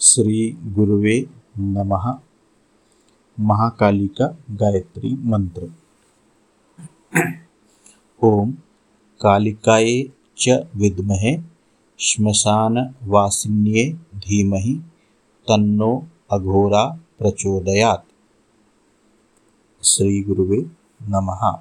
श्री गुरुवे नमः। महाकाली का गायत्री मंत्र। ओम कालिकाए च विद्महे श्मशान वासिन्ये धीमहि, तन्नो अघोरा प्रचोदयात्। श्री गुरुवे नमः।